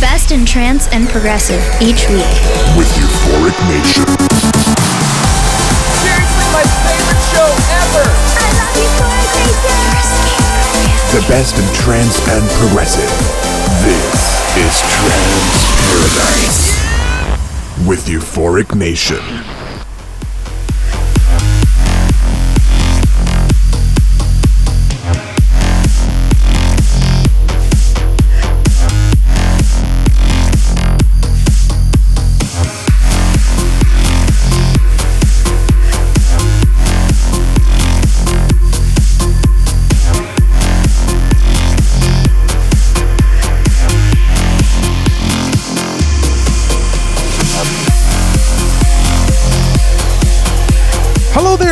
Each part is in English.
best in trance and progressive each week. With Euphoric Nation. Seriously, my favorite show ever! I love Euphoric Nation! The best in trance and progressive. This is Trance Paradise. With Euphoric Nation.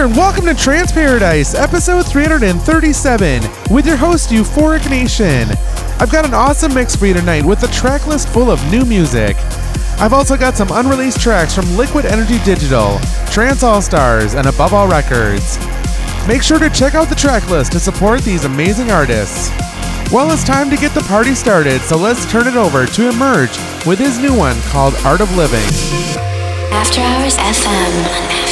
And welcome to Trance Paradise, episode 337, with your host, Euphoric Nation. I've got an awesome mix for you tonight with a track list full of new music. I've also got some unreleased tracks from Liquid Energy Digital, Trance All Stars, and Above All Records. Make sure to check out the track list to support these amazing artists. Well, it's time to get the party started, so let's turn it over to Emerge with his new one called Art of Living. After Hours FM.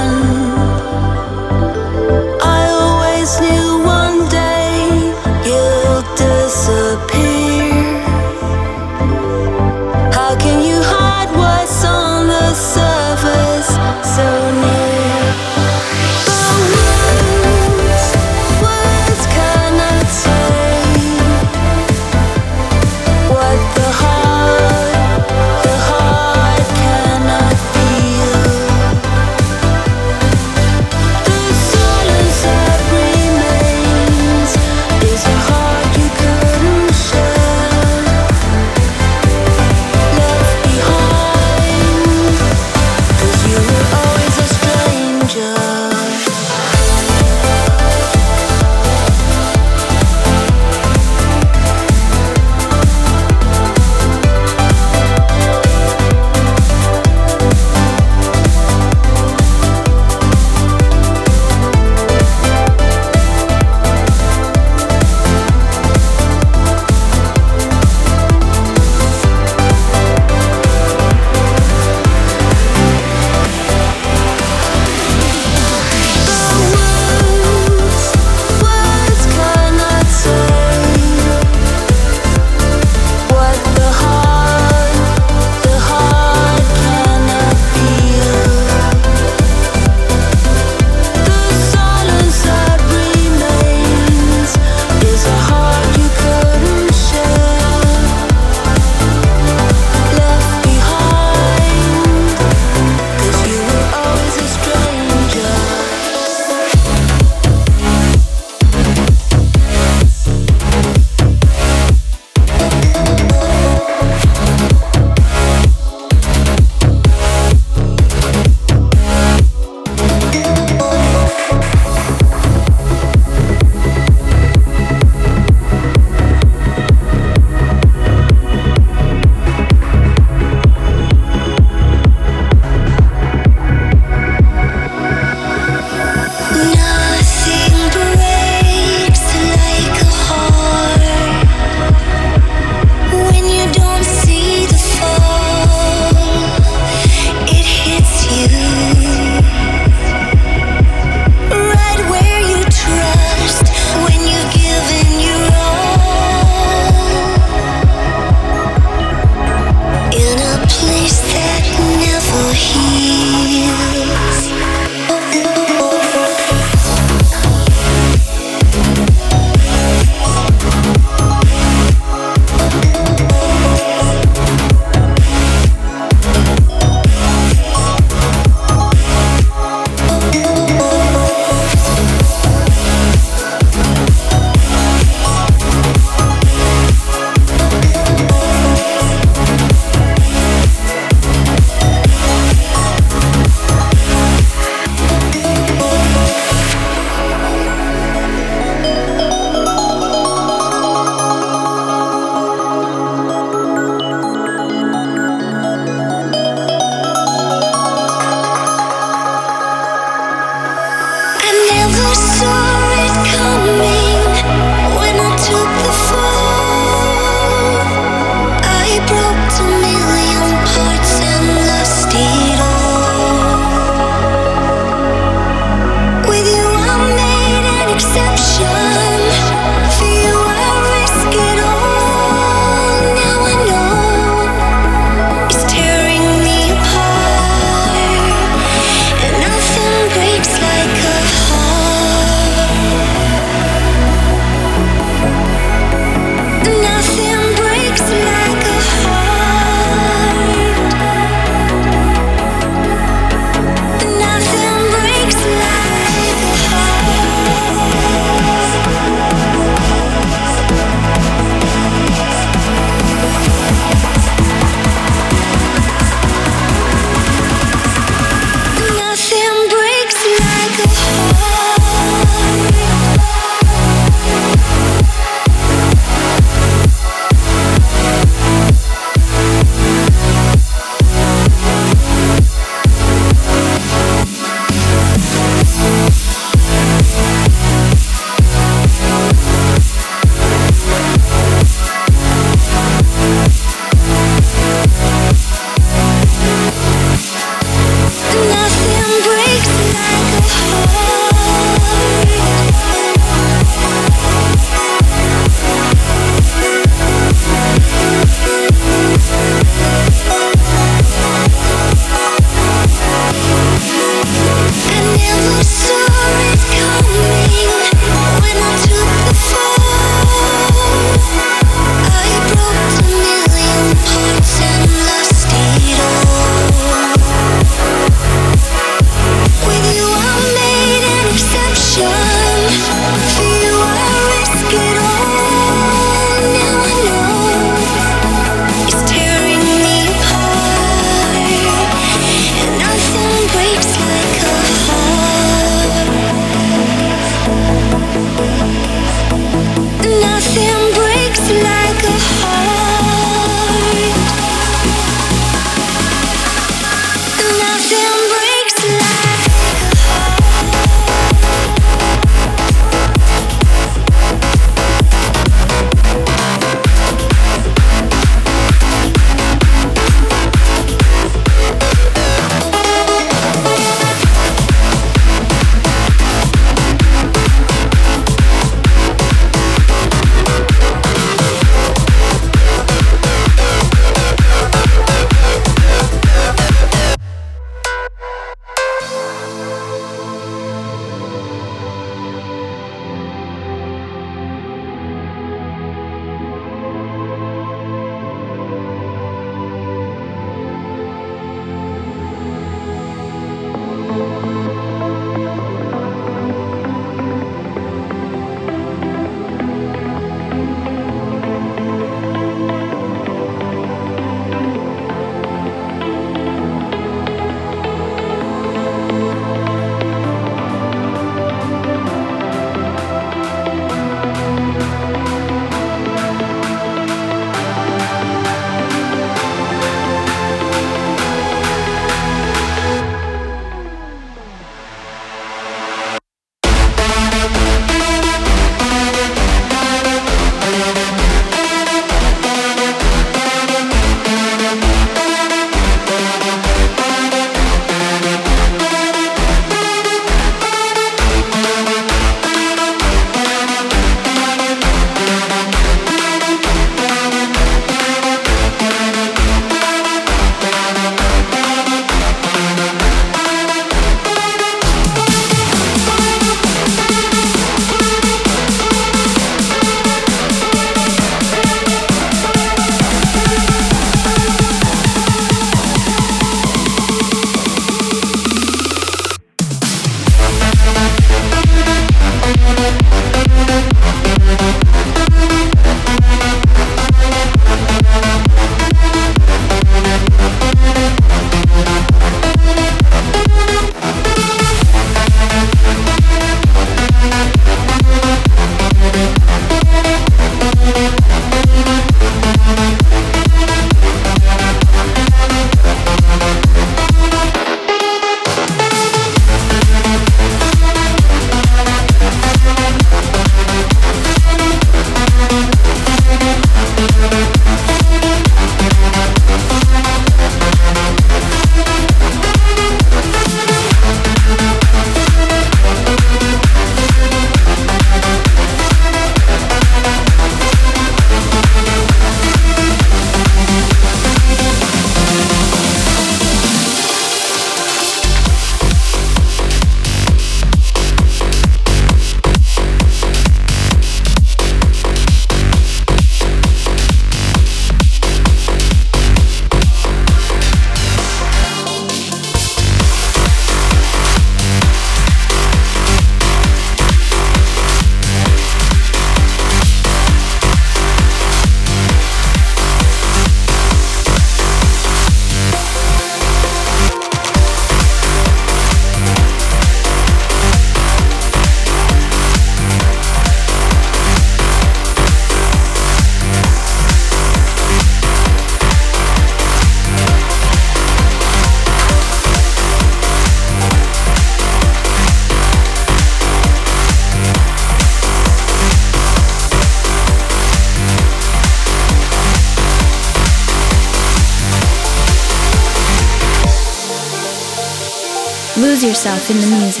Yourself in the music.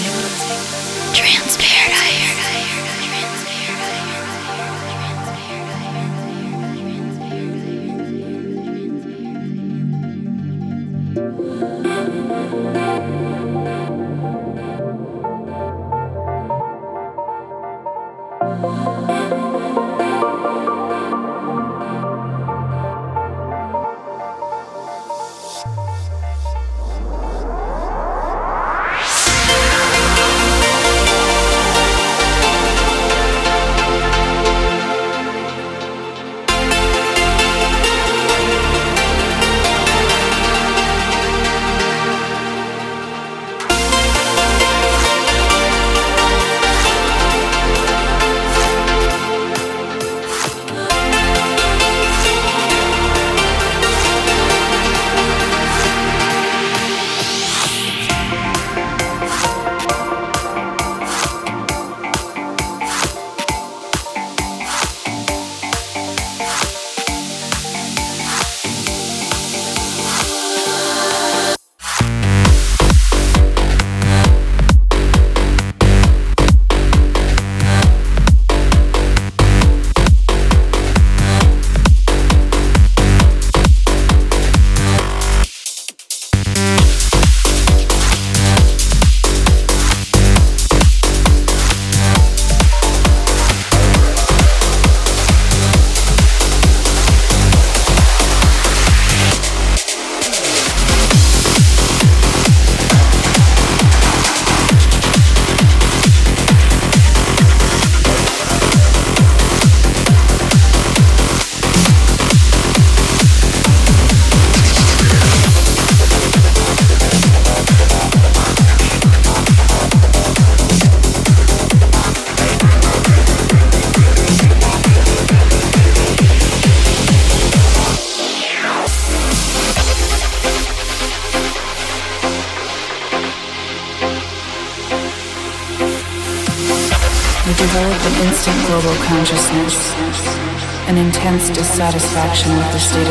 Intense dissatisfaction with the state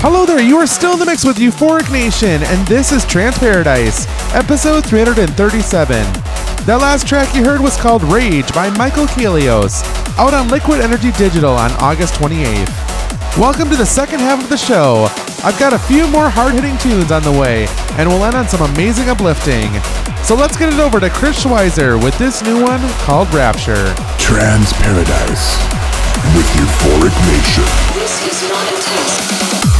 Hello there, you are still in the mix with Euphoric Nation, and this is Trance Paradise, episode 337. That last track you heard was called Rage by Michael Kaelios, out on Liquid Energy Digital on August 28th. Welcome to the second half of the show. I've got a few more hard hitting tunes on the way, and we'll end on some amazing uplifting. So let's get it over to Chris Schweizer with this new one called Rapture. Trance Paradise with Euphoric Nation. This is not a test.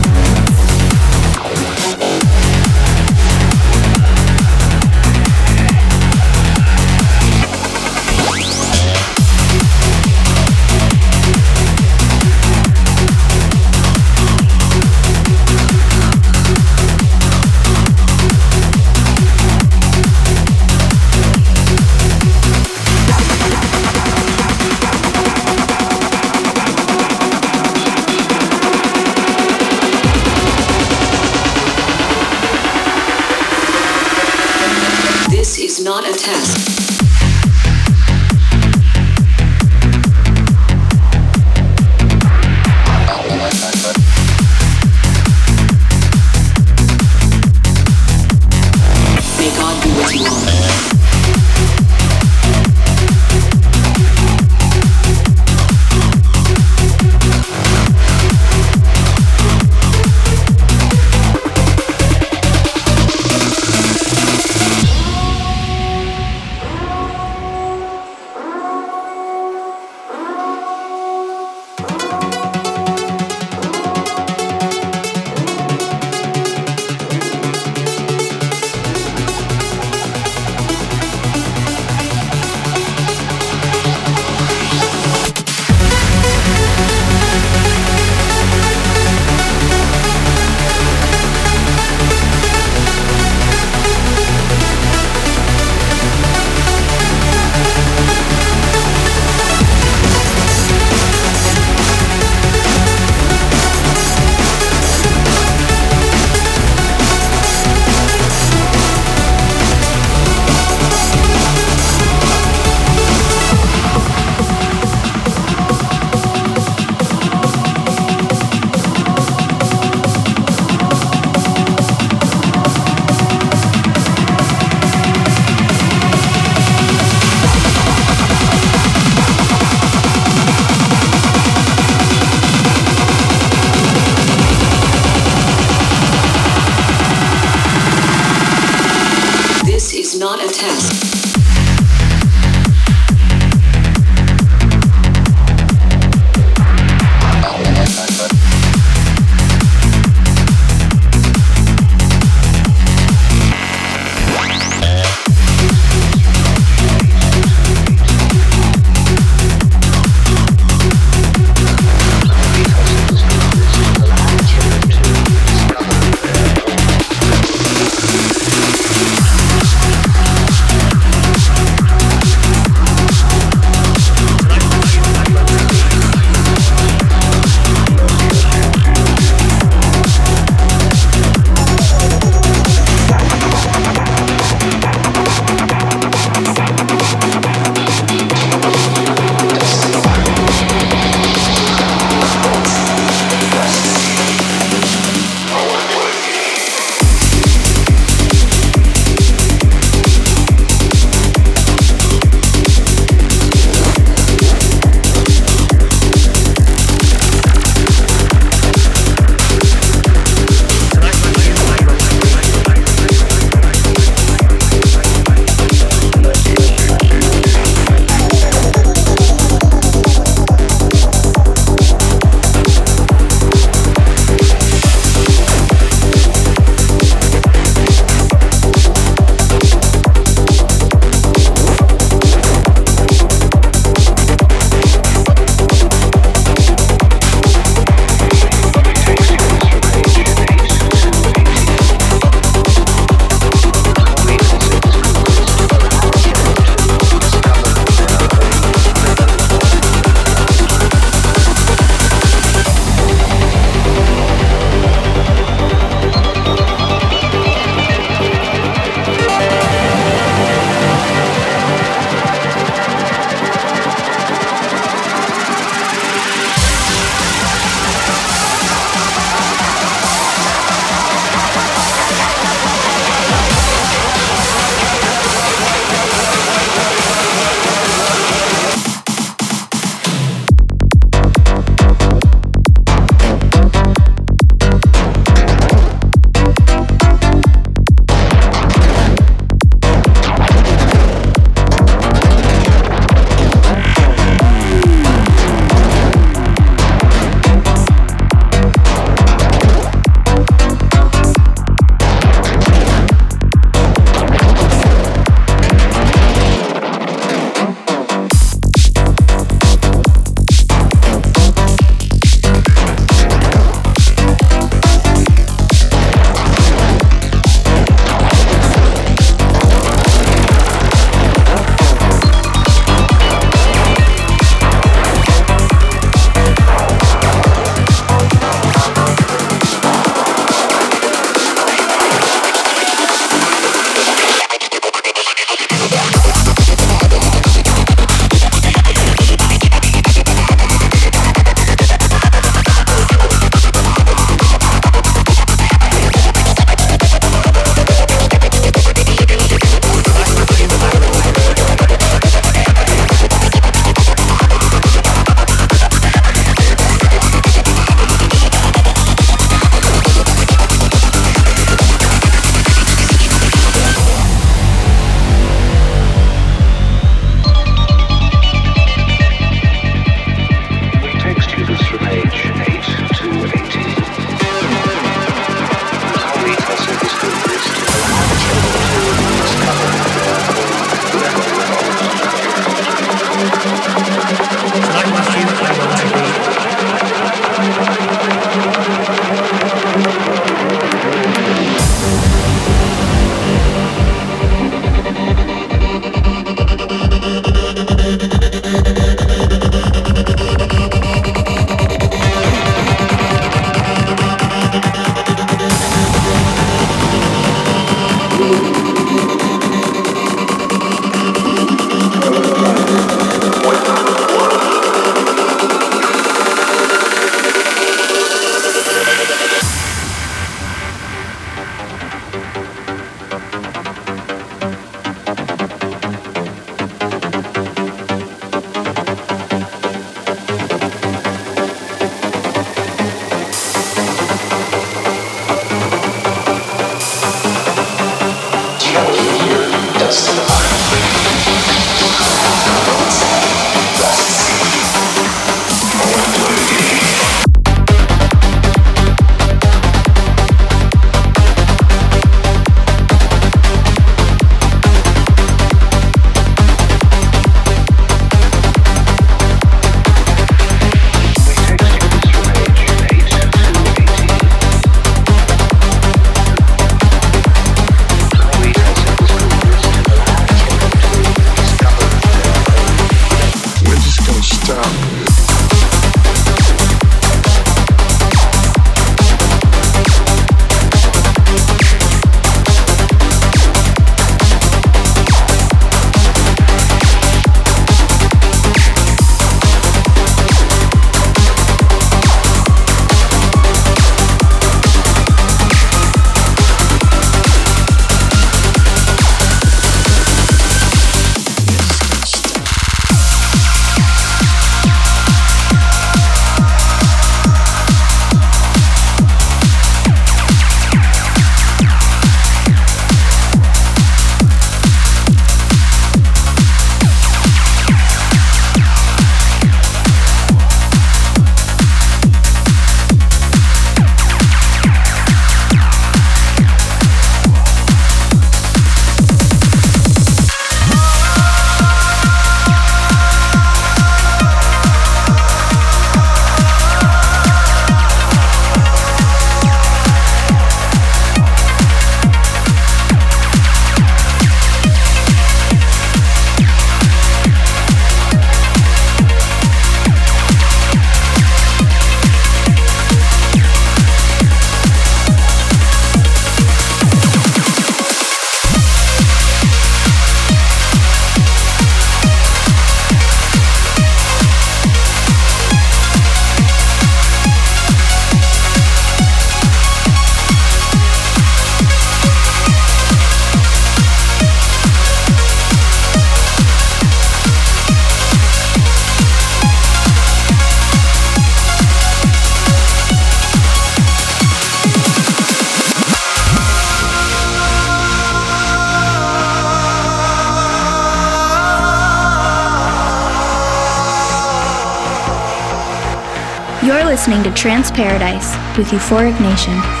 Trance Paradise with Euphoric Nation.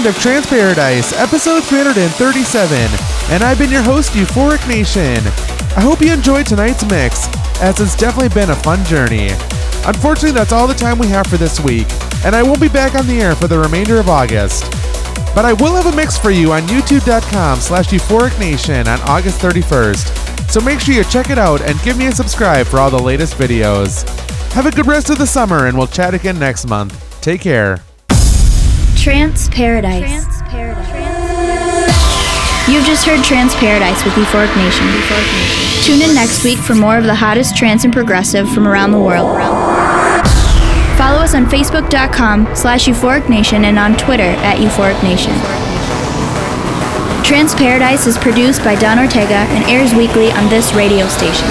End of Trance Paradise, episode 337, and I've been your host, Euphoric Nation. I hope you enjoyed tonight's mix, as it's definitely been a fun journey. Unfortunately, that's all the time we have for this week, and I won't be back on the air for the remainder of August. But I will have a mix for you on youtube.com slash euphoric nation on August 31st. So make sure you check it out and give me a subscribe for all the latest videos. Have a good rest of the summer and we'll chat again next month. Take care. Trance Paradise. You've just heard Trance Paradise with Euphoric Nation. Tune in next week for more of the hottest trance and progressive from around the world. Follow us on Facebook.com slash Euphoric Nation and on Twitter at Euphoric Nation. Trance Paradise is produced by Don Ortega and airs weekly on this radio station.